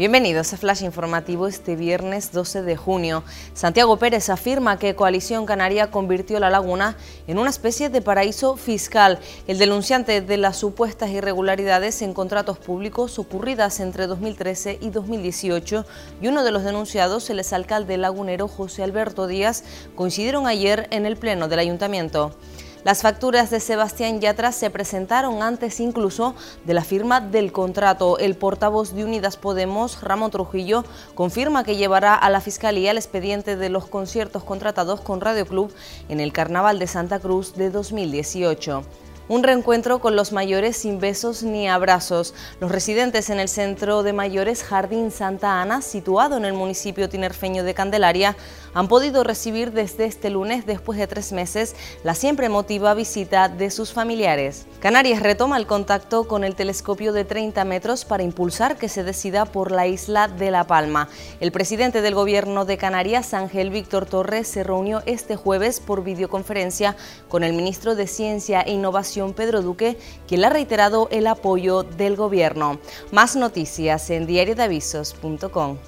Bienvenidos a Flash Informativo este viernes 12 de junio. Santiago Pérez afirma que Coalición Canaria convirtió la laguna en una especie de paraíso fiscal. El denunciante de las supuestas irregularidades en contratos públicos ocurridas entre 2013 y 2018 y uno de los denunciados, el exalcalde lagunero José Alberto Díaz, coincidieron ayer en el Pleno del Ayuntamiento. Las facturas de Sebastián Yatra se presentaron antes incluso de la firma del contrato. El portavoz de Unidas Podemos, Ramón Trujillo, confirma que llevará a la Fiscalía el expediente de los conciertos contratados con Radio Club en el Carnaval de Santa Cruz de 2018. Un reencuentro con los mayores sin besos ni abrazos. Los residentes en el centro de mayores Jardín Santa Ana, situado en el municipio tinerfeño de Candelaria, han podido recibir desde este lunes, después de tres meses, la siempre emotiva visita de sus familiares. Canarias retoma el contacto con el telescopio de 30 metros para impulsar que se decida por la isla de La Palma. El presidente del gobierno de Canarias, Ángel Víctor Torres, se reunió este jueves por videoconferencia con el ministro de Ciencia e Innovación Pedro Duque, quien ha reiterado el apoyo del gobierno. Más noticias en diariodavisos.com.